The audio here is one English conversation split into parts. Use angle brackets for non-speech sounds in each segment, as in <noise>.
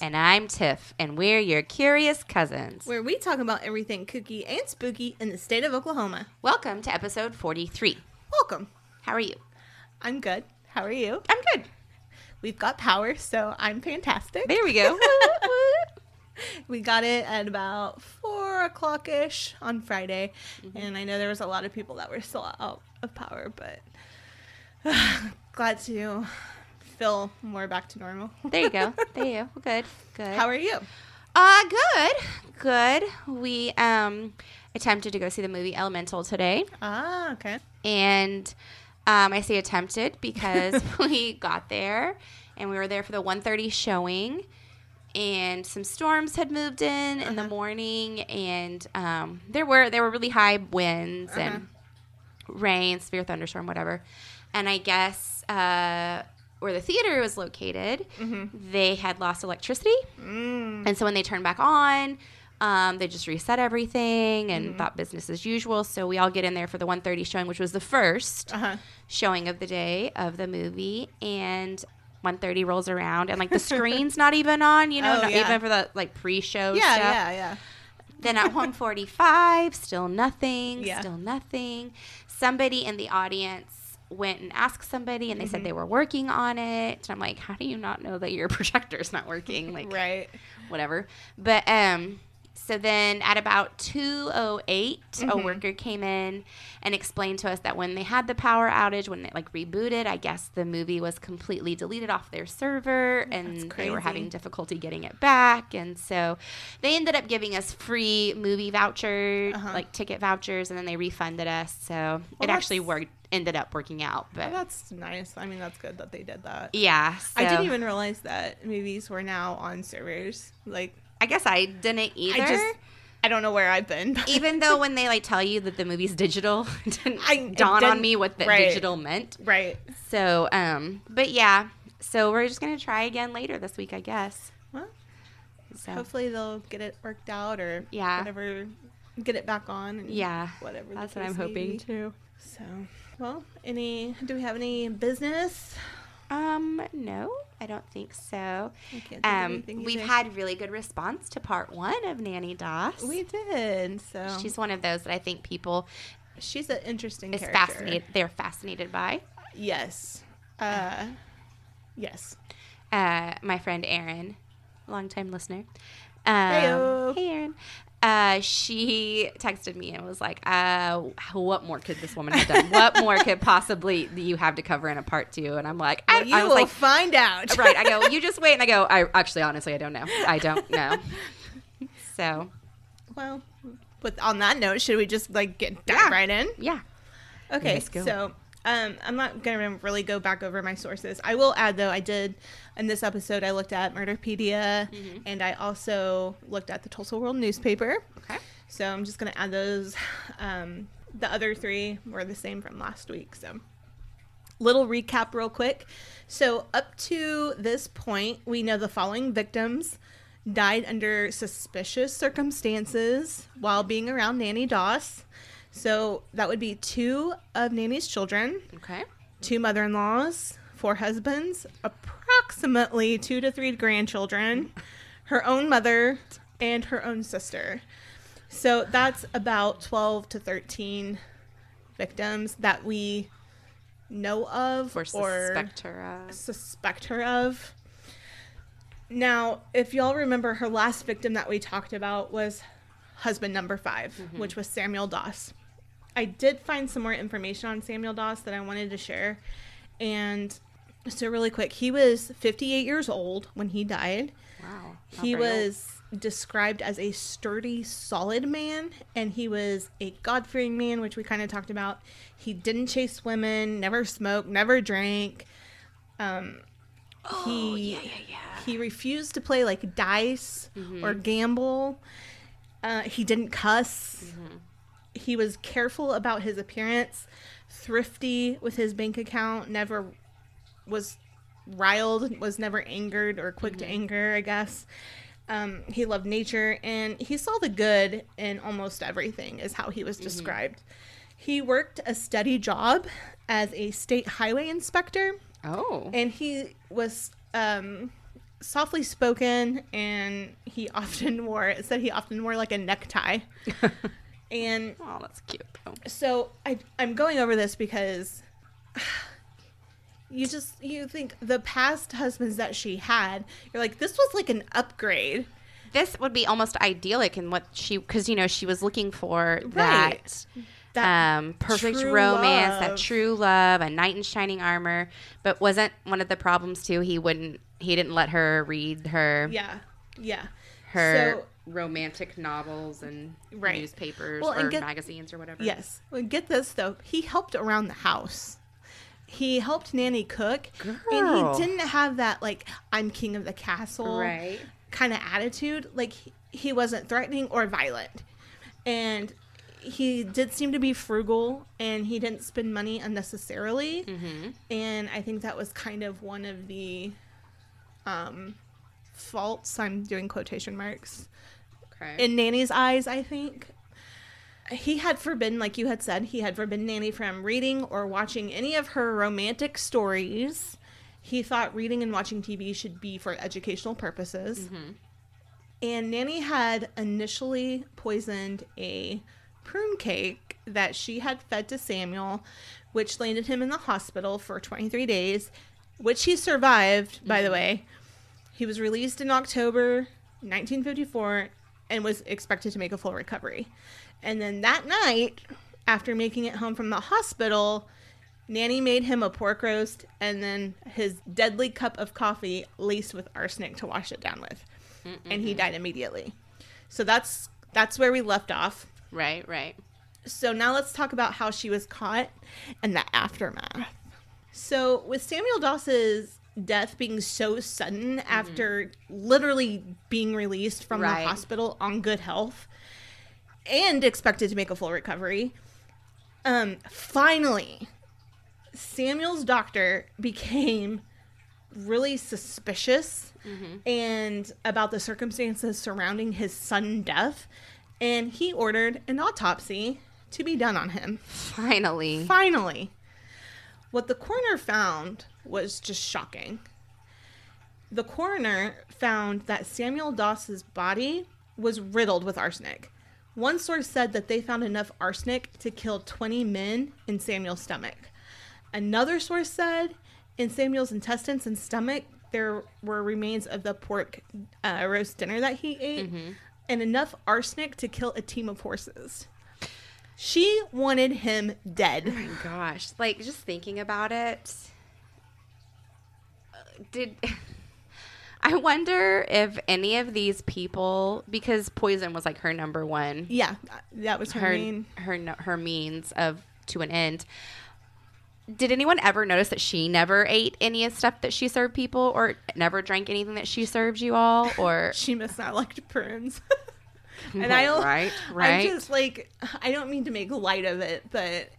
And I'm Tiff, and we're your curious cousins. where we talk about everything kooky and spooky in the state of Oklahoma. Welcome to episode 43. Welcome. How are you? I'm good. How are you? I'm good. We've got power, so I'm fantastic. There we go. <laughs> <laughs> We got it at about four o'clock ish on Friday, Mm-hmm. and I know there was a lot of people that were still out of power, but <sighs> glad to feel more back to normal. <laughs> there you go. <laughs> There you go. Good. Good. How are you? uh, good. Good. We um attempted to go see the movie Elemental today, Ah, okay. and um, I say attempted because <laughs> we got there and we were there for the 1:30 showing. And some storms had moved in in the Uh-huh. morning, and um, there were there were really high winds Uh-huh. and rain, severe thunderstorm, whatever. And I guess uh, where the theater was located, they had lost electricity, Mm. and so when they turned back on, um, they just reset everything and thought business as usual. So we all get in there for the 1:30 showing, which was the first Uh-huh. showing of the day of the movie, and 1:30 rolls around, and like the <laughs> screen's not even on, you know, Oh, not yeah. even for the like pre-show Yeah, stuff. yeah, yeah. Then at 145, still nothing, Yeah. still nothing. Somebody in the audience went and asked somebody and they Mm-hmm. said they were working on it. And I'm like, how do you not know that your <laughs> projector's not working? Like Right. whatever. But um so then at about 208 a Mhm. worker came in and explained to us that when they had the power outage when it like rebooted i guess the movie was completely deleted off their server and they were having difficulty getting it back and so they ended up giving us free movie vouchers Uh-huh. like ticket vouchers and then they refunded us so it actually worked ended up working out but Well, that's nice. I mean, that's good that they did that. yeah I didn't even realize that movies were now on servers. Like, i guess i didn't either I just, I don't know where I've been. even though when they like tell you that the movie's digital, <laughs> it didn't I- dawn on didn't- me what the right. digital meant. right. So, um, but yeah, so we're just gonna try again later this week, I guess. Well, So hopefully they'll get it worked out or Yeah. whatever, get it back on. And yeah, Whatever. that's what I'm hoping too. So, well, any? Do we have any business? Um, no, I don't think so. Think Um, we've either. had really good response to part one of Nannie Doss. We did. So She's one of those that I think people she's an interesting is character. fascinated. They're fascinated by. Yes. Uh, yes. uh, my friend Erin, longtime listener. Um. Hey, Erin. Uh, she texted me and was like, uh, "What more could this woman have done? what more could possibly you have to cover in a part two? And I'm like, I, Well, you I will like, find out. right. I go, <laughs> you just wait, and I go, I actually, honestly, I don't know. I don't know. So Well, with on that note, should we just like get dive Yeah. right in? yeah, Okay, so um, I'm not gonna really go back over my sources. I will add though, I did in this episode. I looked at Murderpedia, Mm-hmm. and I also looked at the Tulsa World newspaper. okay, So I'm just gonna add those. Um, the other three were the same from last week. So little recap real quick. So up to this point, we know the following victims died under suspicious circumstances while being around Nannie Doss. So that would be two of Nannie's children, okay, two mother-in-laws, four husbands, approximately two to three grandchildren, her own mother, and her own sister. So that's about 12 to 13 victims that we know of or suspect her. Uh, suspect her of. Now, if y'all remember, her last victim that we talked about was husband number 5 which was Samuel Doss. I did find some more information on Samuel Doss that I wanted to share. And so, really quick, he was 58 years old when he died. wow, He very old. was described as a sturdy, solid man, and he was a God fearing man, which we kind of talked about. He didn't chase women, never smoked, never drank. Um, Oh, he yeah, yeah, yeah. he refused to play like dice Mm-hmm. or gamble. Uh, he didn't cuss. Mm-hmm. He was careful about his appearance, thrifty with his bank account, never was riled, was never angered or quick Mm-hmm. to anger, I guess. Um, he loved nature and he saw the good in almost everything, is how he Mm-hmm. was described. He worked a steady job as a state highway inspector Oh, and he was um softly spoken, and he <laughs> often wore. It said he often wore like a necktie. <laughs> and Oh, that's cute though. so I I'm going over this because you just you think the past husbands that she had, you're like this was like an upgrade. This would be almost idyllic in what she, because you know she was looking for Right. that, That um, perfect romance, love. that true love, a knight in shining armor. But wasn't one of the problems too? He wouldn't, he didn't let her read her yeah. Yeah. her So- romantic novels and Right. newspapers Well, and or get- magazines or whatever. Yes. Well, get this though. He helped around the house. He helped Nannie cook, and he didn't have that like I'm king of the castle Right. kind of attitude. Like he, he wasn't threatening or violent, and he did seem to be frugal, and he didn't spend money unnecessarily. Mm-hmm. And I think that was kind of one of the um, faults. I'm doing quotation marks Okay. in Nannie's eyes, I think. He had forbidden, like you had said, he had forbidden Nannie from reading or watching any of her romantic stories. He thought reading and watching TV should be for educational purposes. Mm-hmm. And Nannie had initially poisoned a prune cake that she had fed to Samuel, which landed him in the hospital for 23 days, which he survived, by the mm-hmm. way. He was released in October 1954 and was expected to make a full recovery. And then that night, after making it home from the hospital, Nannie made him a pork roast and then his deadly cup of coffee laced with arsenic to wash it down with. And he died immediately. So that's that's where we left off. right. Right. So now let's talk about how she was caught and the aftermath. So with Samuel Doss's death being so sudden after literally being released from Right. the hospital on good health and expected to make a full recovery, um, finally, Samuel's doctor became really suspicious and about the circumstances surrounding his sudden death, and he ordered an autopsy to be done on him. Finally. Finally, what the coroner found was just shocking. The coroner found that Samuel Doss's body was riddled with arsenic. One source said that they found enough arsenic to kill 20 men in Samuel's stomach. Another source said in Samuel's intestines and stomach there were remains of the pork uh, roast dinner that he ate and enough arsenic to kill a team of horses. She wanted him dead. Oh my gosh. Like just thinking about it. uh, Did <laughs> I wonder if any of these people because poison was like her number one Yeah, that was her, her main. her her means of to an end. Did anyone ever notice that she never ate any of stuff that she served people or never drank anything that she served you all or <laughs> She must not like prunes. <laughs> <laughs> and I don't, right I'm just like, I don't mean to make light of it, but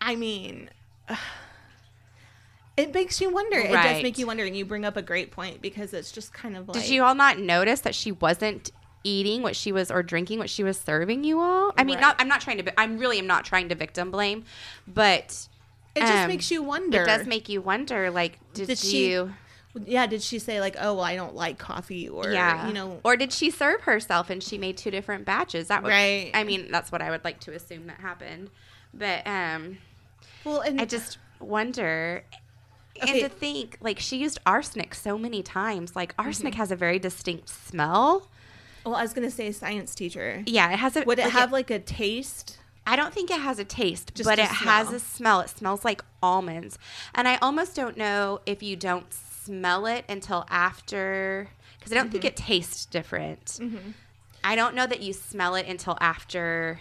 I mean, <sighs> it makes you wonder. It does make you wonder, and you bring up a great point because it's just kind of like. Did you all not notice that she wasn't eating what she was or drinking what she was serving you all? I mean, Right. not. I'm not trying to. I'm really am not trying to victim blame, but It just um, makes you wonder. it does make you wonder. Like, did, Did she- you? Yeah, did she say like, "Oh, well, I don't like coffee," or yeah, you know, or did she serve herself and she made two different batches? That would. Right. I mean, that's what I would like to assume that happened, but um, well, and I just wonder. Okay. And to think, like, she used arsenic so many times. Like, Mm-hmm. arsenic has a very distinct smell. well, I was gonna say science teacher. Yeah, it has a. Would it like have like a taste? I don't think it has a taste, Just but a it has a smell. It smells like almonds. And I almost don't know if you don't smell it until after, because I don't Mm-hmm. think it tastes different. I don't know that you smell it until after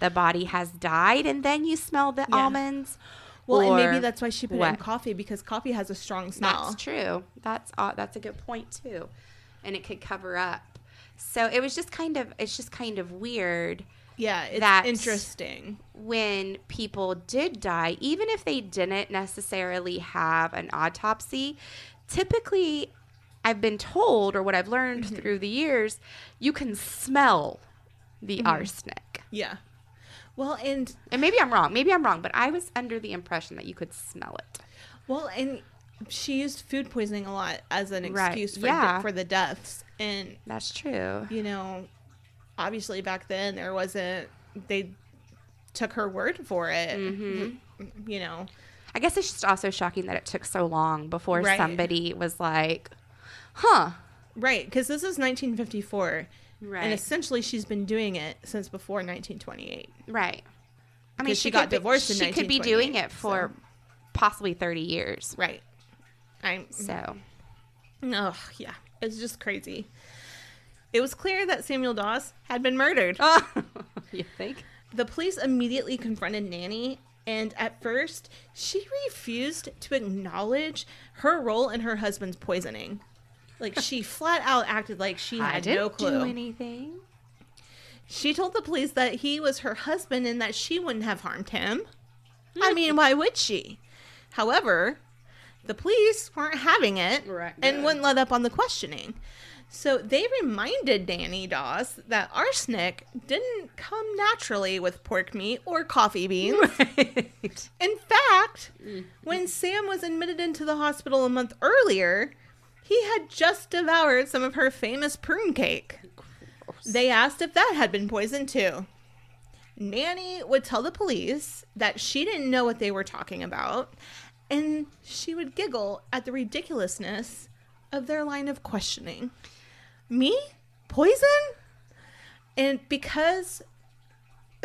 the body has died and then you smell the Yeah. almonds. Well, and maybe that's why she put it in coffee because coffee has a strong smell. That's true. That's uh, that's a good point too, and it could cover up. So it was just kind of it's just kind of weird Yeah, it's That- interesting. when people did die, even if they didn't necessarily have an autopsy, typically I've been told, or what I've learned Mm-hmm. through the years, you can smell the Mm-hmm. arsenic. Yeah. Well, and And maybe I'm wrong. Maybe I'm wrong, but I was under the impression that you could smell it. well, and she used food poisoning a lot as an Right. excuse for, Yeah. for the deaths. And, That's true. you know, obviously back then there wasn't, they took her word for it. Mhm. You know, I guess it's just also shocking that it took so long before Right. somebody was like, huh. right. Because this is 1954. Right. And essentially she's been doing it since before 1928. right. I mean, she, she got could be- divorced in She could be doing it for possibly 30 years. Right. I'm, So, oh, yeah. It's just crazy. It was clear that Samuel Doss had been murdered. oh, <laughs> you think? The police immediately confronted Nannie, and at first, she refused to acknowledge her role in her husband's poisoning. Like, she <laughs> flat out acted like she I had didn't no do clue. anything. She told the police that he was her husband and that she wouldn't have harmed him. I hmm. mean, why would she? However, the police weren't having it Right, and wouldn't let up on the questioning. So they reminded Nannie Doss that arsenic didn't come naturally with pork meat or coffee beans. Right. In fact, when Sam was admitted into the hospital a month earlier, he had just devoured some of her famous prune cake. They asked if that had been poisoned too. Nannie would tell the police that she didn't know what they were talking about, and she would giggle at the ridiculousness of their line of questioning. Me? Poison? And because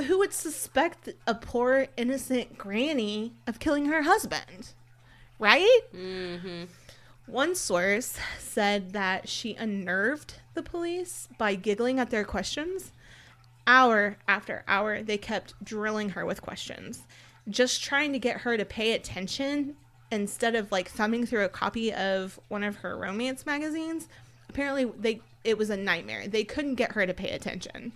who would suspect a poor innocent granny of killing her husband? Right? mm-hmm. One source said that she unnerved the police by giggling at their questions. Hour after hour, they kept drilling her with questions, just trying to get her to pay attention instead of like thumbing through a copy of one of her romance magazines. Apparently, they it was a nightmare. They couldn't get her to pay attention.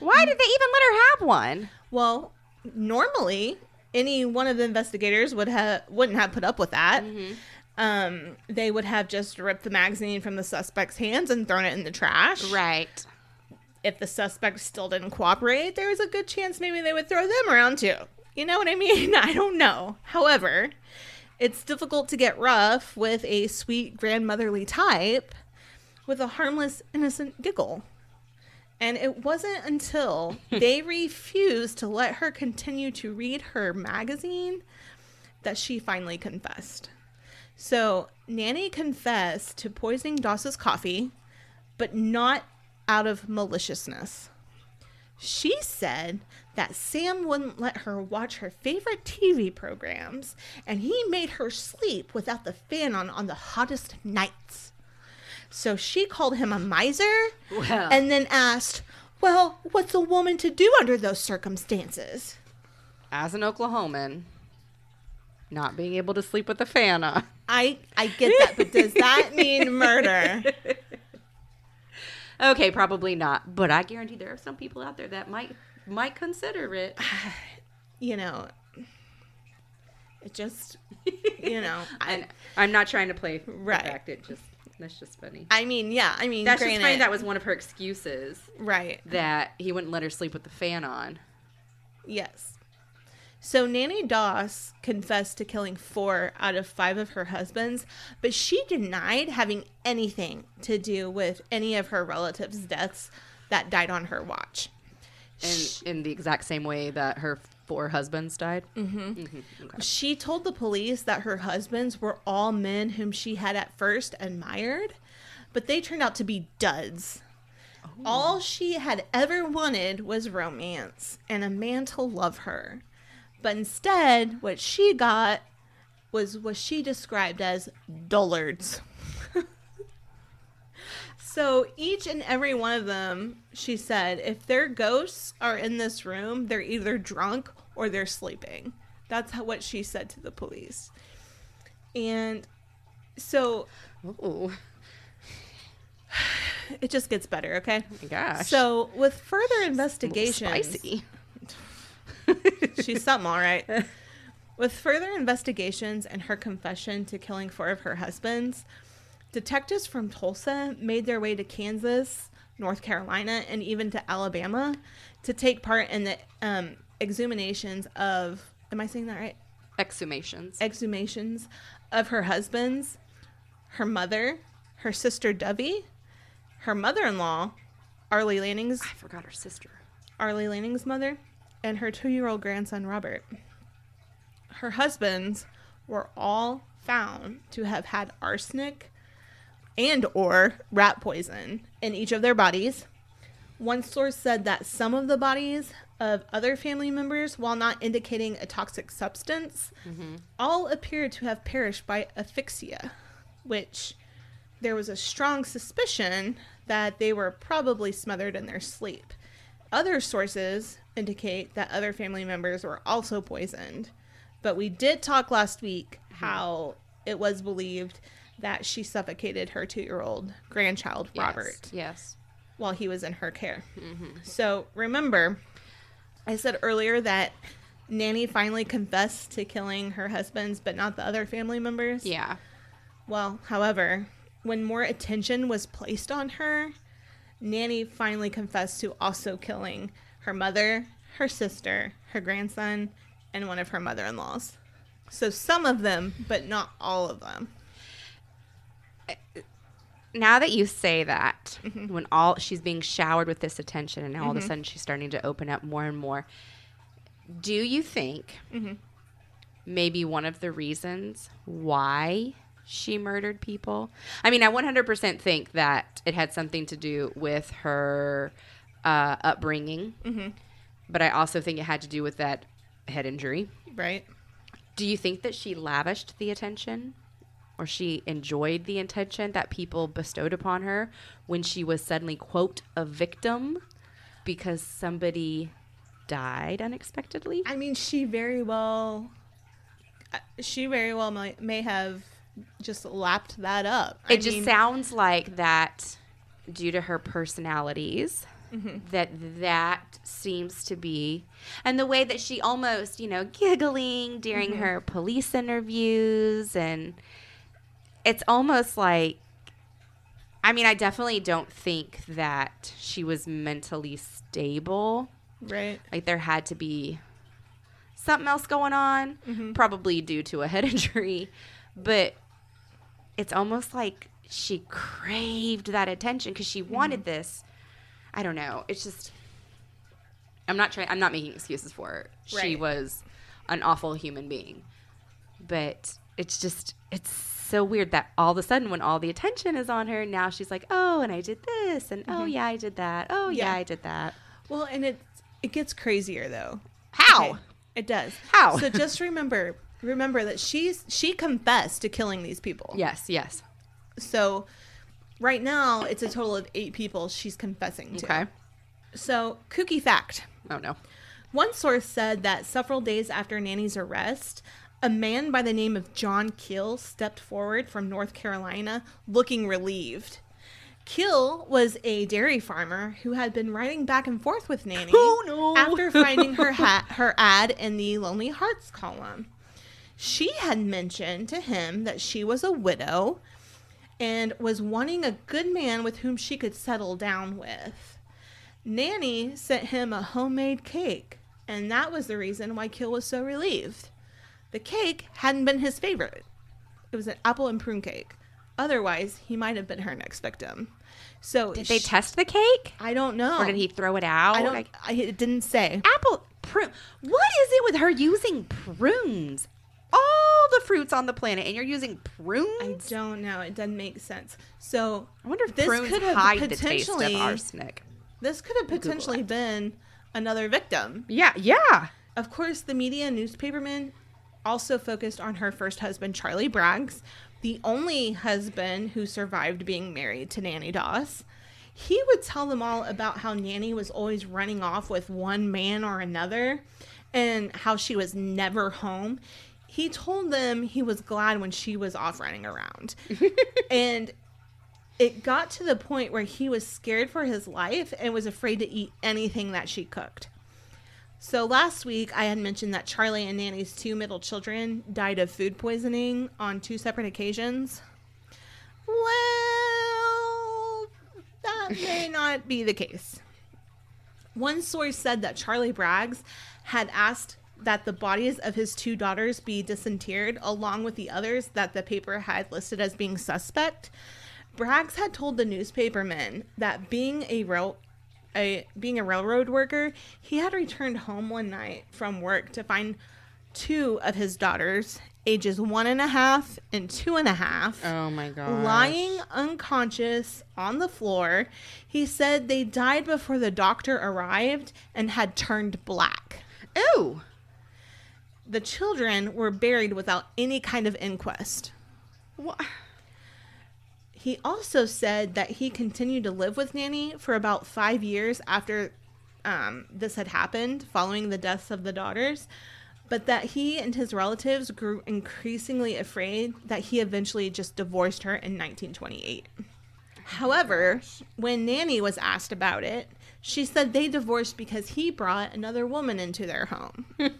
Why did they even let her have one? Well, normally any one of the investigators would have wouldn't have put up with that. Um, they would have just ripped the magazine from the suspect's hands and thrown it in the trash. Right. If the suspect still didn't cooperate, there was a good chance maybe they would throw them around too. You know what I mean? <laughs> I don't know. However, it's difficult to get rough with a sweet grandmotherly type with a harmless, innocent giggle. And it wasn't until <laughs> they refused to let her continue to read her magazine that she finally confessed. So, Nannie confessed to poisoning Doss's coffee, but not out of maliciousness. She said that Sam wouldn't let her watch her favorite TV programs, and he made her sleep without the fan on on the hottest nights. So she called him a miser Well. and then asked, Well, what's a woman to do under those circumstances? As an Oklahoman, not being able to sleep with the fan on. I, I get that, but does that mean murder? <laughs> Okay, probably not, but I guarantee there are some people out there that might might consider it. <sighs> You know, it just, you know, <laughs> And I, I'm not trying to play Right. the fact. It just that's just funny. I mean, yeah, I mean, That's just funny. That was one of her excuses right. that he wouldn't let her sleep with the fan on. Yes. So Nannie Doss confessed to killing four out of five of her husbands, but she denied having anything to do with any of her relatives' deaths that died on her watch. And in the exact same way that her four husbands died. Mm-hmm. Okay. She told the police that her husbands were all men whom she had at first admired, but they turned out to be duds. All she had ever wanted was romance and a man to love her. But instead, what she got was what she described as dullards. <laughs> so each and every one of them, she said, if their ghosts are in this room, they're either drunk or they're sleeping. That's how, what she said to the police. And so Oh <sighs> it just gets better, okay? Oh my gosh. So with further investigation, little investigations, spicy. <laughs> she's something all right. <laughs> With further investigations and her confession to killing four of her husbands, detectives from Tulsa made their way to Kansas, North Carolina, and even to Alabama to take part in the um, exhumations of. Am I saying that right? Exhumations. exhumations of her husbands, her mother, her sister Dovey, her mother-in-law, Arlie Lanning's I forgot her sister. Arlie Lanning's mother, and her two-year-old grandson Robert. Her husbands were all found to have had arsenic and or rat poison in each of their bodies. One source said that some of the bodies of other family members, while not indicating a toxic substance, mm-hmm. all appeared to have perished by asphyxia, which there was a strong suspicion that they were probably smothered in their sleep. Other sources indicate that other family members were also poisoned. But we did talk last week hmm. how it was believed that she suffocated her two year old grandchild, Robert, Yes. while he was in her care. Mm-hmm. So remember, I said earlier that Nannie finally confessed to killing her husbands, but not the other family members. Yeah. Well, however, when more attention was placed on her, Nannie finally confessed to also killing her mother, her sister, her grandson, and one of her mother in laws. So some of them, but not all of them. Now that you say that, Mm-hmm. when all she's being showered with this attention, and now all of a sudden she's starting to open up more and more, do you think Mm-hmm. maybe one of the reasons why she murdered people? I mean, I 100% think that it had something to do with her uh, upbringing, Mm-hmm. but I also think it had to do with that head injury. Right? Do you think that she lavished the attention or she enjoyed the attention that people bestowed upon her when she was suddenly, quote, a victim because somebody died unexpectedly? I mean, she very well, uh, she very well may, may have just lapped that up. I it just mean, sounds like that due to her personalities Mm-hmm. that that seems to be and the way that she almost you know giggling during mm-hmm. her police interviews and it's almost like i mean i definitely don't think that she was mentally stable right? like there had to be something else going on, mm-hmm. probably due to a head <laughs> injury. But it's almost like she craved that attention because she wanted this. I don't know. It's just I'm not trying. I'm not making excuses for her. She was an awful human being, but it's just it's so weird that all of a sudden when all the attention is on her now she's like oh and i did this and oh mm-hmm. yeah i did that oh yeah, Yeah. i did that Well, and it it gets crazier though. how Okay, It does. How? So just remember, remember that she's she confessed to killing these people. yes yes So right now it's a total of eight people she's confessing to. okay So kooky fact. oh no One source said that several days after Nannie's arrest, a man by the name of John Kill stepped forward from North Carolina looking relieved. Kill was a dairy farmer who had been riding back and forth with Nannie Oh, no. after finding her <laughs> her ad in the Lonely Hearts column. She had mentioned to him that she was a widow and was wanting a good man with whom she could settle down with. Nannie sent him a homemade cake, and that was the reason why Kill was so relieved. The cake hadn't been his favorite. It was an apple and prune cake. Otherwise, he might have been her next victim. So did they sh- test the cake I don't know. or did he throw it out I don't. Like, I, it didn't say. apple prune what is it with her using prunes all the fruits on the planet and you're using prunes I don't know. It doesn't make sense. So I wonder if this prunes could have hide the taste of potentially- arsenic. this could have potentially been another victim. Yeah, yeah. Of course, the media and newspapermen also focused on her first husband, Charlie Braggs, the only husband who survived being married to Nannie Doss. He would tell them all about how Nannie was always running off with one man or another and how she was never home. He told them he was glad when she was off running around. <laughs> and it got to the point where he was scared for his life and was afraid to eat anything that she cooked. So last week I had mentioned that Charlie and Nannie's two middle children died of food poisoning on two separate occasions. Well, that may <laughs> not be the case. One source said that Charlie Braggs had asked that the bodies of his two daughters be disinterred along with the others that the paper had listed as being suspect. Braggs had told the newspapermen that being a rail a being a railroad worker, he had returned home one night from work to find two of his daughters, ages one and a half and two and a half, Oh my god. lying unconscious on the floor. He said they died before the doctor arrived and had turned black. Ooh. The children were buried without any kind of inquest. What? He also said that he continued to live with Nannie for about five years after um, this had happened, following the deaths of the daughters, but that he and his relatives grew increasingly afraid that he eventually just divorced her in 1928. However, when Nannie was asked about it, she said they divorced because he brought another woman into their home. <laughs>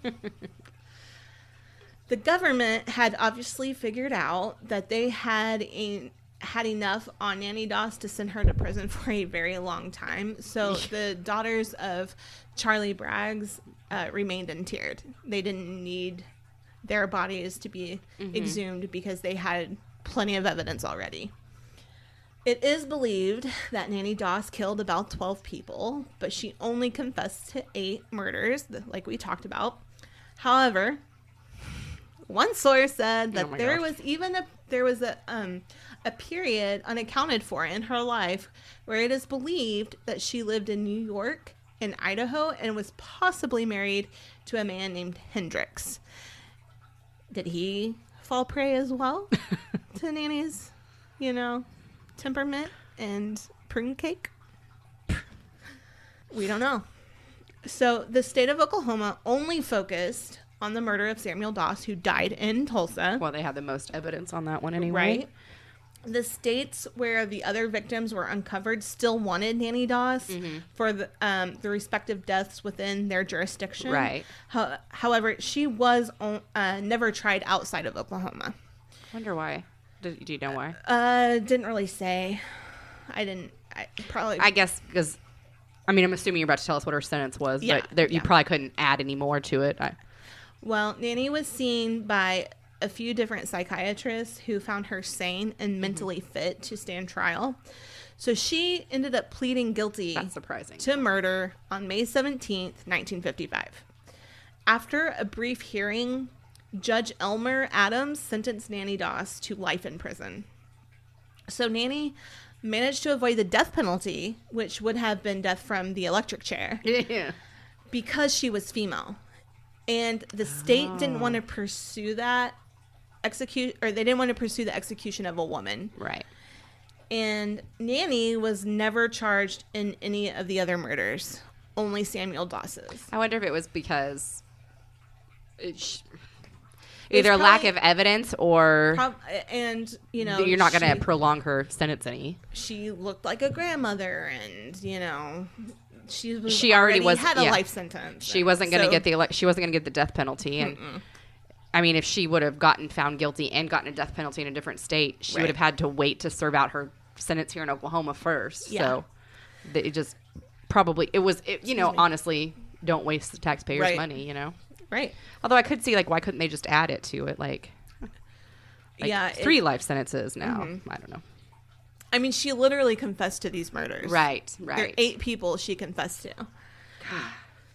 the government had obviously figured out that they had a, had enough on Nannie Doss to send her to prison <laughs> for a very long time. So the daughters of Charlie Braggs uh, remained interred. They didn't need their bodies to be exhumed because they had plenty of evidence already. It is believed that Nannie Doss killed about 12 people, but she only confessed to eight murders, like we talked about. However, one source said that Oh there gosh. was even a there was a um a period unaccounted for in her life where it is believed that she lived in New York and Idaho and was possibly married to a man named Hendrix. Did he fall prey as well <laughs> to Nannie's, you know, temperament and prune cake? We don't know. So the state of Oklahoma only focused on the murder of Samuel Doss, who died in Tulsa. Well, they had the most evidence on that one anyway. Right. The states where the other victims were uncovered still wanted Nannie Doss Mm-hmm. for the um, the respective deaths within their jurisdiction. Right. Ho- however, she was on, uh, never tried outside of Oklahoma. Wonder why. Do, do you know why? Uh, didn't really say. I didn't. I probably. I guess because, I mean, I'm assuming you're about to tell us what her sentence was, Yeah, but there, you probably couldn't add any more to it. I, Well, Nannie was seen by a few different psychiatrists who found her sane Mm-hmm. and mentally fit to stand trial. So she ended up pleading guilty that's surprising. to murder on May 17th, 1955. After a brief hearing, Judge Elmer Adams sentenced Nannie Doss to life in prison. So Nannie managed to avoid the death penalty, which would have been death from the electric chair <laughs> yeah. because she was female. And the state didn't want to oh. pursue that execute or they didn't want to pursue the execution of a woman. Right. And Nannie was never charged in any of the other murders, only Samuel Doss's. I wonder if it was because it sh- either lack of evidence or Prob- and you know you're not going to prolong her sentence any. she looked like a grandmother and you know she was She already was- had a yeah. life sentence She wasn't going to So- get the ele- she wasn't going to get the death penalty and I mean if she would have gotten found guilty and gotten a death penalty in a different state, she Right. would have had to wait to serve out her sentence here in Oklahoma first. Yeah. So it just probably it was it, you know me. honestly don't waste the taxpayers Right. money, you know. right Although I could see like why couldn't they just add it to it like, like yeah it- three life sentences now. Mm-hmm. I don't know. I mean she literally confessed to these murders Right, right. there are eight people she confessed to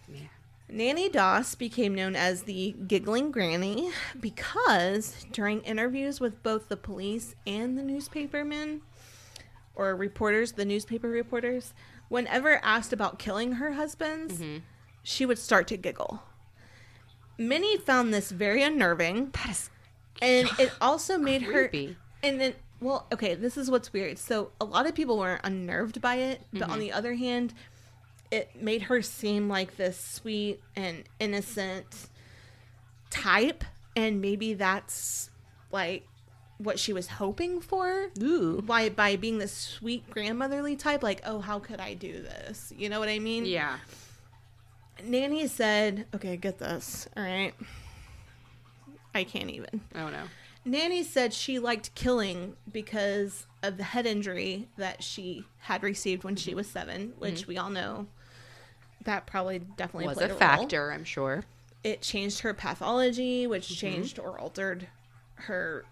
Man. Nannie Doss became known as the Giggling Granny because during interviews with both the police and the newspapermen or reporters, the newspaper reporters, whenever asked about killing her husbands, Mm-hmm. she would start to giggle. Many found this very unnerving, That is and it <sighs> also made creepy. her. And then, well, okay, this is what's weird. So a lot of people were unnerved by it, but Mm-hmm. on the other hand, it made her seem like this sweet and innocent type, and maybe that's like what she was hoping for. Ooh. Why by being this sweet grandmotherly type, like, oh, how could I do this? You know what I mean? Yeah. Nannie said, okay, get this. All right. I can't even. Oh no. Nannie said she liked killing because of the head injury that she had received when she was seven, which mm-hmm. we all know that probably definitely Was a role. factor, I'm sure. it changed her pathology, which mm-hmm. changed or altered her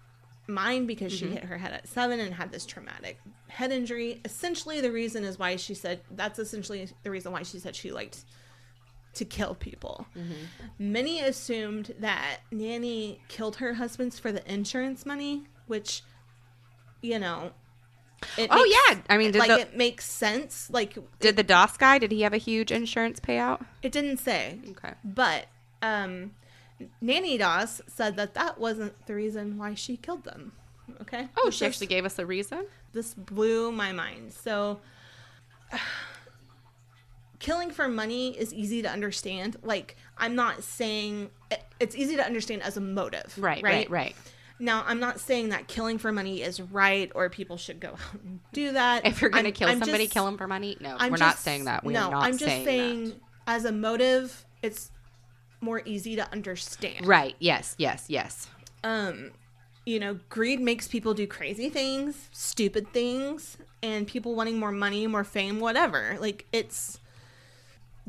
mind because she mm-hmm. hit her head at seven and had this traumatic head injury. Essentially, the reason is why she said that's essentially the reason why she said she liked to kill people. Many assumed that Nannie killed her husbands for the insurance money, which, you know. It Oh, makes- yeah. I mean, did like the- it makes sense. Like Did the Doss guy? Did he have a huge insurance payout? it didn't say, Okay. but um, Nannie Doss said that that wasn't the reason why she killed them. Okay. Oh, This she actually gave us a reason. this blew my mind. So, killing for money is easy to understand. Like, I'm not saying it's easy to understand as a motive. Right, right, right. Now, I'm not saying that killing for money is right or people should go out and do that. If you're gonna kill I'm somebody, just- kill him for money. No, I'm we're not saying that. We no, are not I'm just saying, saying, as a motive, it's more easy to understand. Right. Yes. Yes. Yes. um you know greed makes people do crazy things stupid things and people wanting more money more fame whatever like it's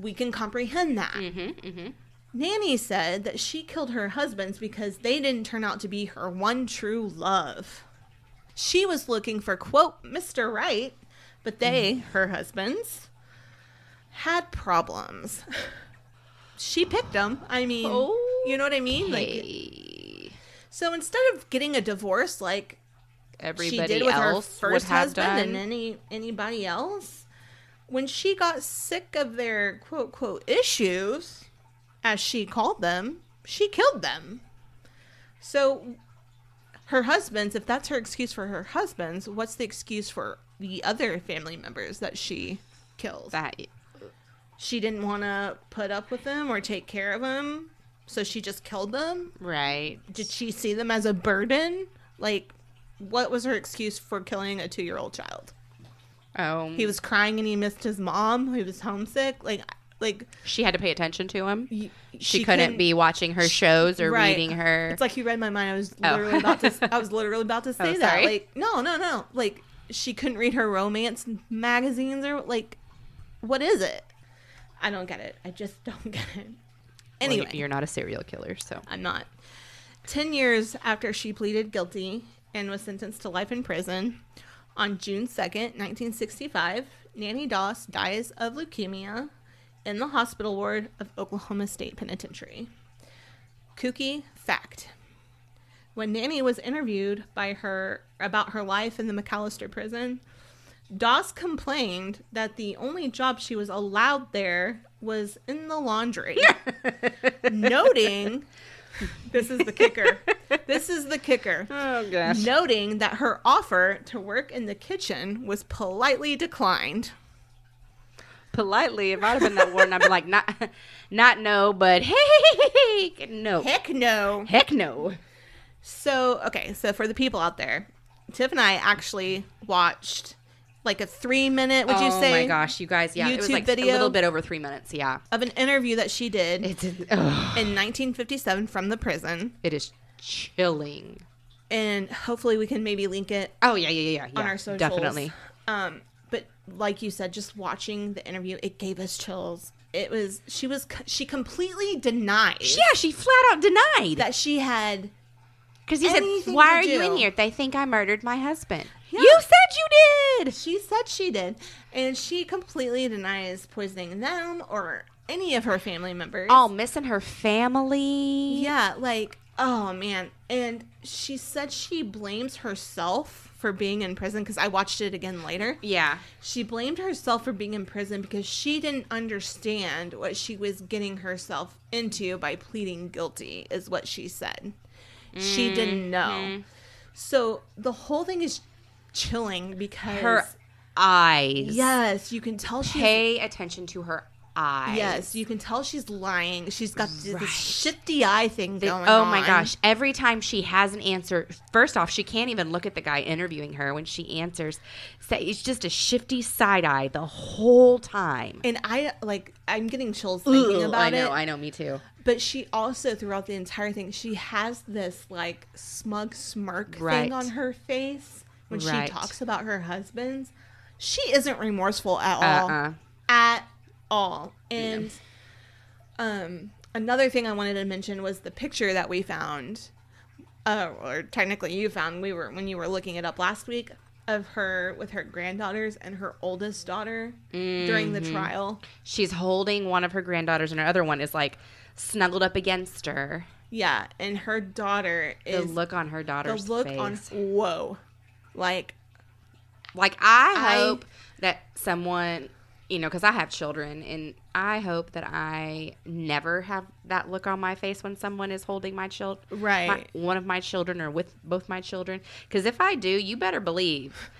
we can comprehend that Mm-hmm. Mm-hmm. nanny said that she killed her husbands because they didn't turn out to be her one true love she was looking for quote mr right but they her husbands had problems she picked them i mean you know what i mean like so instead of getting a divorce like everybody she did with her else would first husband done. and any anybody else, when she got sick of their quote quote issues, as she called them, she killed them. So her husbands, if that's her excuse for her husbands, what's the excuse for the other family members that she killed? that She didn't want to put up with them or take care of them, so she just killed them right. did she see them as a burden? Like, what was her excuse for killing a two year old child? Oh, He was crying and he missed his mom. He was homesick. Like, like she had to pay attention to him. y- She, couldn't, be watching her shows or Right. reading her. It's like you read my mind. I was Oh. literally about to. I was literally about to <laughs> oh, say Oh, that. Like, no, no, no. Like, she couldn't read her romance magazines or like, what is it? I don't get it. I just don't get it. Well, Anyway, you're not a serial killer, so I'm not. 10 years after she pleaded guilty and was sentenced to life in prison, on June 2nd, 1965, Nannie Doss dies of leukemia in the hospital ward of Oklahoma State Penitentiary. Kooky fact. When Nannie was interviewed by her about her life in the McAlester prison, Doss complained that the only job she was allowed there was in the laundry <laughs> noting <laughs> this is the kicker. This is the kicker. <laughs> Oh gosh. Noting that her offer to work in the kitchen was politely declined. Politely, if I'd have been that warden, I'd be like, not, not no, but hey, no, Heck no. heck no. So, okay, so for the people out there, Tiff and I actually watched like a three minute, would you say oh my gosh, you guys, yeah, it was YouTube like video? a little bit over three minutes. Yeah, of an interview that she did it's in 1957 from the prison. it is chilling. And hopefully we can maybe link it Oh yeah, yeah, yeah, yeah. on our socials. definitely. Um, but like you said, just watching the interview, it gave us chills. It was she was she completely denied Yeah, she flat out denied that she had. because he said, "Why are you in here? They think I murdered my husband." Yeah. You said you did. She said she did, and she completely denies poisoning them or any of her family members. Oh, missing her family. yeah, like oh man, and she said she blames herself for being in prison because I watched it again later. Yeah. She blamed herself for being in prison because she didn't understand what she was getting herself into by pleading guilty, is what she said. She didn't mm-hmm. know. So the whole thing is chilling because Her eyes. yes, you can tell she's Pay attention to her eyes. yes, you can tell she's lying. She's got this Right. shifty eye thing The- going oh on. my gosh. Every time she has an answer, first off, she can't even look at the guy interviewing her when she answers. So it's just a shifty side eye the whole time. And I like I'm getting chills thinking Ugh, about I know, it. I know, me too. But she also, throughout the entire thing, she has this like smug smirk Right. thing on her face when Right. she talks about her husbands. She isn't remorseful at all. Uh-uh. At all. And Um, another thing I wanted to mention was the picture that we found, uh, or technically you found. We were when you were looking it up last week of her with her granddaughters and her oldest daughter during the trial. She's holding one of her granddaughters, and her other one is like snuggled up against her. Yeah, and her daughter The is look on her the daughter's look face. on whoa, like Like I I- hope that someone, you know, because I have children, and I hope that I never have that look on my face when someone is holding my child, Right. one of my children, or with both my children. Because if I do, you better believe,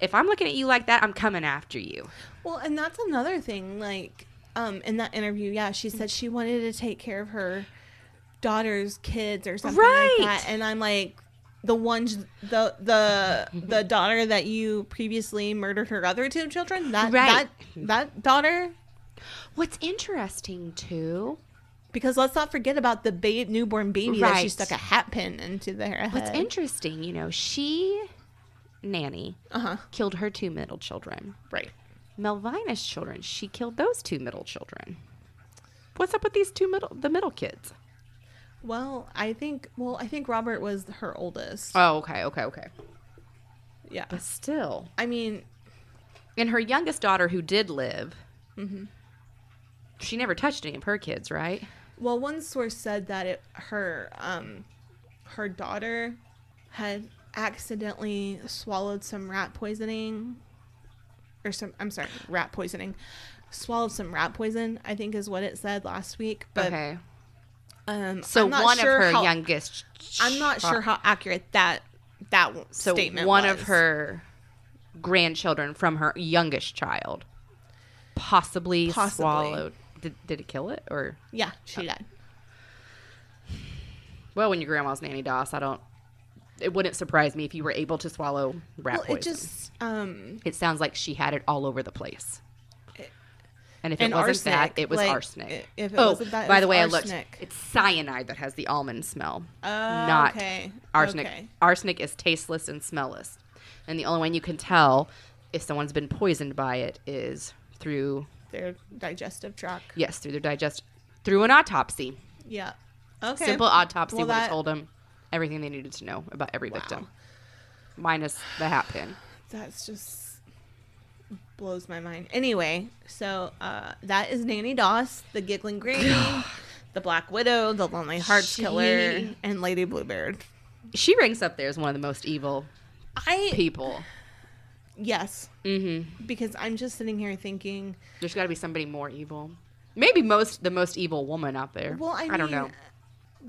if I'm looking at you like that, I'm coming after you. Well, and that's another thing. Like, um, in that interview, yeah, she said she wanted to take care of her daughter's kids or something Right. like that. And I'm like, the one, the the the daughter that you previously murdered her other two children. That Right. that that daughter. What's interesting too. Because let's not forget about the ba- newborn baby that she stuck a hat pin into their head. What's interesting, you know, she, Nannie, Uh huh. killed her two middle children. Right. Melvina's children, she killed those two middle children. What's up with these two middle, the middle kids? Well, I think. Well, I think Robert was her oldest. Oh, okay, okay, okay. yeah. But still, I mean, and her youngest daughter, who did live, Mm-hmm. she never touched any of her kids, right? Well, one source said that it, her um, her daughter had accidentally swallowed some rat poisoning, or some. I'm sorry, rat poisoning. Swallowed some rat poison. I think is what it said last week. But okay. Um, So one sure of her how- youngest. I'm not sure how accurate that that So statement. one of her grandchildren from her youngest child possibly, Possibly. swallowed. Did, did it kill it or? Yeah, she died. Well, when your grandma's Nannie Doss, I don't. It wouldn't surprise me if you were able to swallow rat Well, poison. it just um, It sounds like she had it all over the place. And if and it wasn't arsenic, that, it was like, arsenic. if it oh, wasn't that, by the way, I looked. arsenic. It's cyanide that has the almond smell, Oh, not okay. arsenic. Okay. Arsenic is tasteless and smellless, and the only way you can tell if someone's been poisoned by it is through Their digestive tract. yes, through their digest through an autopsy. Yeah. Okay. Simple autopsy Well, would have told them everything they needed to know about every Wow. victim, minus the hat pin. That's just blows my mind. Anyway, so uh, that is Nannie Doss, the giggling <sighs> granny, the Black Widow, the Lonely Hearts She- Killer, and Lady Bluebird. She ranks up there as one of the most evil I people. yes, Mm-hmm. because I'm just sitting here thinking. There's got to be somebody more evil. Maybe most the most evil woman out there. Well, I, I don't know.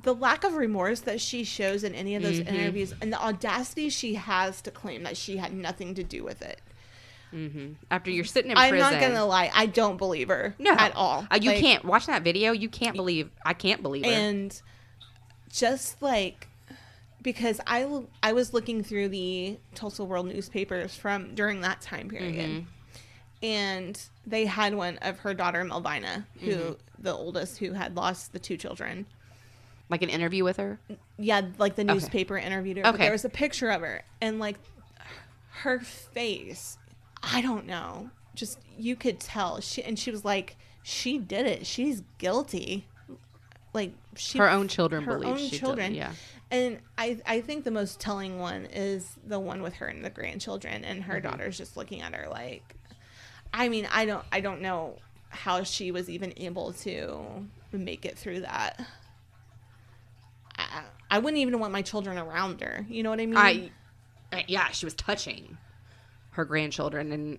The lack of remorse that she shows in any of those Mhm. interviews, and the audacity she has to claim that she had nothing to do with it. Hmm After you're sitting in I'm prison, not gonna lie, I don't believe her no at all. Uh, you Like, can't watch that video. You can't believe. I can't believe it. and just like because I I was looking through the Tulsa World newspapers from during that time period, Mhm. and they had one of her daughter Melvina, who Mm-hmm. the oldest, who had lost the two children. Like an interview with her. Yeah, like the Okay. newspaper interviewed her. But Okay. there was a picture of her, and like her face, I don't know, just you could tell. She and she was like, she did it. She's guilty. Like she Her own children her believe own she did it, children. yeah. And I, I think the most telling one is the one with her and the grandchildren, and her Mm-hmm. daughter's just looking at her like, I mean, I don't, I don't know how she was even able to make it through that. I, I wouldn't even want my children around her. You know what I mean? I- yeah, she was touching her grandchildren and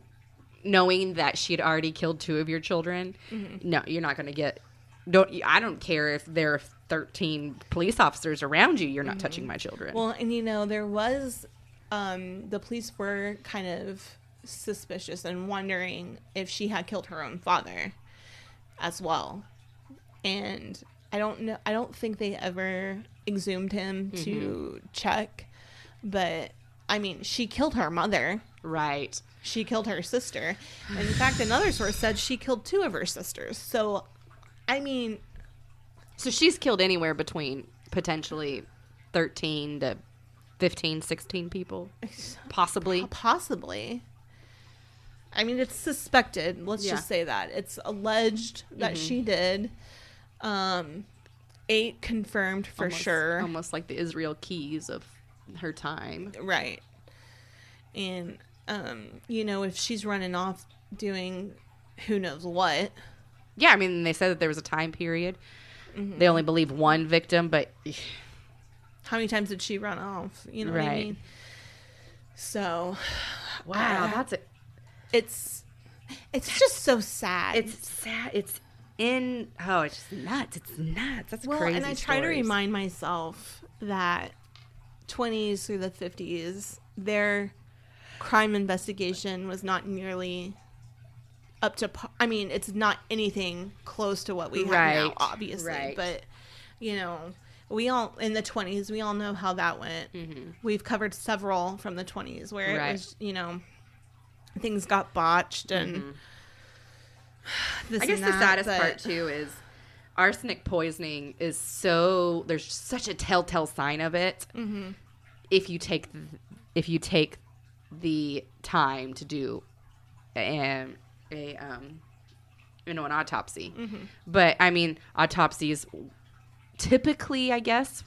knowing that she had already killed two of your children. Mm-hmm. No, you're not going to get. Don't I don't care if there are 13 police officers around you. You're not touching my children. Mm-hmm. Well, and you know, there was, um, the police were kind of suspicious and wondering if she had killed her own father as well. And I don't know, I don't think they ever exhumed him to check, but I mean, she killed her mother. Right. She killed her sister. And in fact, another source said she killed two of her sisters. So, I mean, So she's killed anywhere between potentially 13 to 15, 16 people, <laughs> possibly. Possibly. I mean, it's suspected. Let's Yeah. just say that it's alleged that she did. Um, eight confirmed for almost, sure. Almost like the Israel Keyes of her time. Right. And um, you know, if she's running off doing who knows what. Yeah, I mean, they said that there was a time period. Mm-hmm. They only believe one victim, but <sighs> How many times did she run off? You know what I mean? So, <sighs> wow, Uh, that's a, it's it's just so sad. it's sad. It's in oh, it's just nuts. It's nuts. That's well, crazy. and I try to remind myself that 20s through the 50s, their crime investigation was not nearly up to. par- I mean, it's not anything close to what we have now, obviously. right. But you know, we all in the 20s, we all know how that went. Mhm. We've covered several from the 20s where Right. it was, you know, things got botched and. Mhm. <sighs> This I guess and the saddest but- part too is arsenic poisoning is so there's such a telltale sign of it Mhm. if you take if you take the time to do a, a um you know an autopsy Mhm. but i mean autopsies typically i guess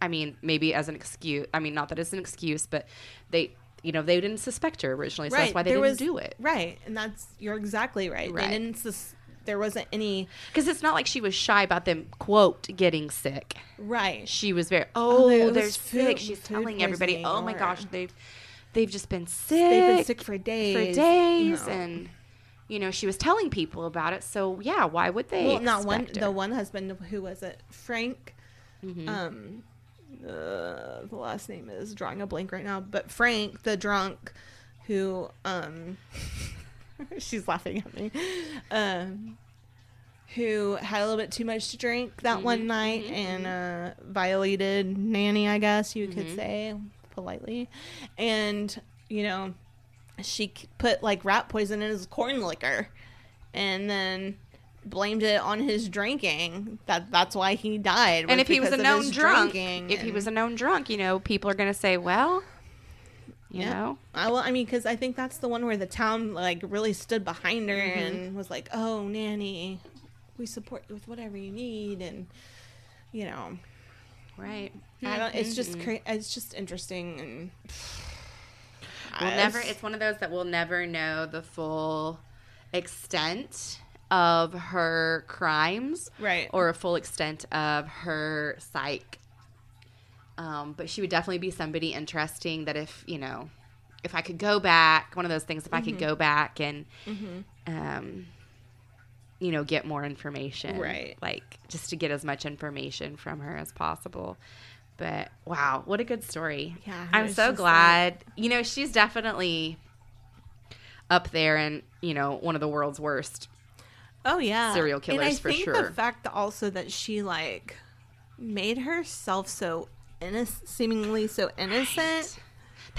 i mean maybe as an excuse i mean not that it's an excuse but they you know they didn't suspect her originally so that's why they there didn't was- do it Right, and that's you're exactly right. Right. They didn't. Sus- there wasn't any. because it's not like she was shy about them quote getting sick Right. she was very Oh, oh, they're food- sick she's telling everybody oh my or- gosh they've they've just been sick They've been sick for days. for days No. and you know she was telling people about it so yeah why would they well, not one. expect The one husband who was it? Frank. Mhm. Um, uh, the last name is drawing a blank right now. But Frank, the drunk, who um, <laughs> she's laughing at me. Um. Who had a little bit too much to drink that one Mhm, night mhm, and uh, violated Nannie, I guess you could Mhm. say politely, and you know, she put like rat poison in his corn liquor, and then blamed it on his drinking. That that's why he died. and if he was a known drunk drinking if he was a known drunk you know people are gonna say well you Yeah. know I, well, I mean, because I think that's the one where the town like really stood behind her Mhm. and was like, "Oh, Nannie, we support you with whatever you need," and you know, right I don't. It's just cra- it's just interesting and. <sighs> We'll I- never. It's one of those that we'll never know the full extent of her crimes right or a full extent of her psych. Um, but she would definitely be somebody interesting that if you know, if I could go back, one of those things. If I could go back and, hmm um, you know, get more information, Right. Like just to get as much information from her as possible. But wow, what a good story! Yeah, I'm so glad. you know, she's definitely up there and you know one of the world's worst. Oh yeah, serial and killers I for think sure. The fact also that she like made herself so innocent, seemingly so innocent,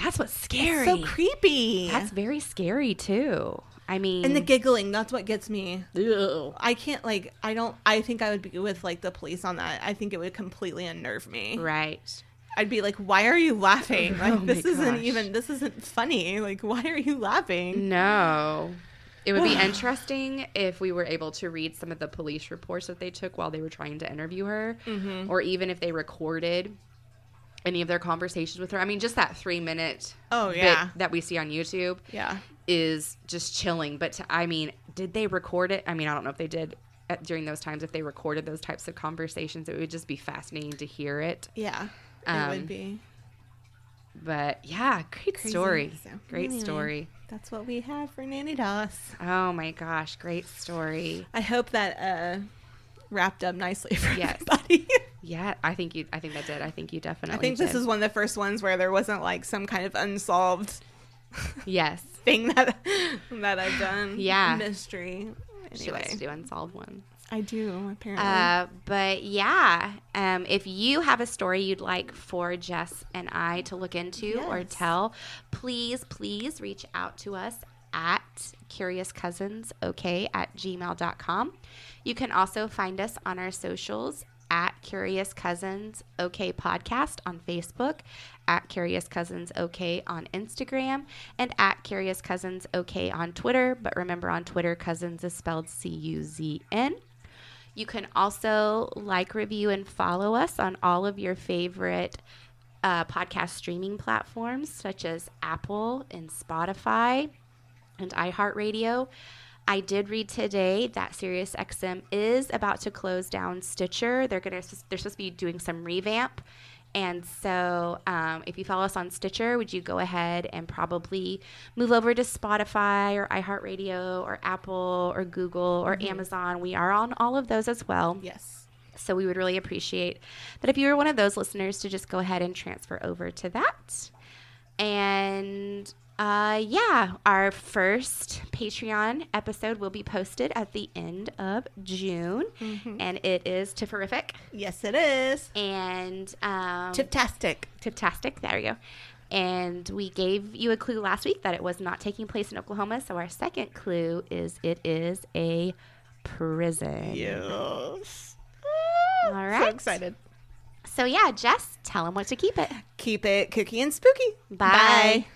That's what's scary. so creepy. That's very scary too. I mean, and the giggling. That's what gets me. Ugh. I can't like. I don't. I think I would be with like the police on that. I think it would completely unnerve me. right. I'd be like, "Why are you laughing? <laughs> Like Oh this isn't gosh. even. This isn't funny. Like why are you laughing?" No. It would be <sighs> interesting if we were able to read some of the police reports that they took while they were trying to interview her, Mhm. or even if they recorded any of their conversations with her. I mean, just that three minute Oh yeah, that we see on YouTube yeah. Is just chilling. But to, I mean, did they record it? I mean, I don't know if they did at, during those times. If they recorded those types of conversations, it would just be fascinating to hear it. Yeah, it Um, would be. But yeah, great Crazy. story. So, Great anyway. story. That's what we have for Nannie Doss. Oh my gosh, great story. I hope that uh, wrapped up nicely for Yes. everybody. <laughs> Yeah, I think you. I think that did. I think you definitely. I think this is one of the first ones where there wasn't like some kind of unsolved Yes, <laughs> thing that that I've done. Yeah. mystery. she likes to do unsolved ones. I do apparently. Uh, but yeah, um, if you have a story you'd like for Jess and I to look into or tell, please, please reach out to us at curiouscousins, at gmail.com. You can also find us on our socials at Curious Cousins OK Podcast on Facebook, at Curious Cousins OK on Instagram, and at Curious Cousins OK on Twitter. But remember, on Twitter, Cousins is spelled C U Z N. You can also like, review, and follow us on all of your favorite uh, podcast streaming platforms, such as Apple and Spotify and iHeartRadio. I did read today that SiriusXM is about to close down Stitcher. They're gonna they're supposed to be doing some revamp. And so, um, if you follow us on Stitcher, would you go ahead and probably move over to Spotify or iHeartRadio or Apple or Google or Amazon? We are on all of those as well. Yes. So we would really appreciate that if you were one of those listeners to just go ahead and transfer over to that. And uh, yeah, our first Patreon episode will be posted at the end of June, and it is Tifferific Yes, it is. and um, Tiptastic. Tiptastic. There we go. And we gave you a clue last week that it was not taking place in Oklahoma. So our second clue is it is a prison. Yes. All So excited. So yeah, Jess, tell them what to keep it. Keep it cookie and spooky. Bye.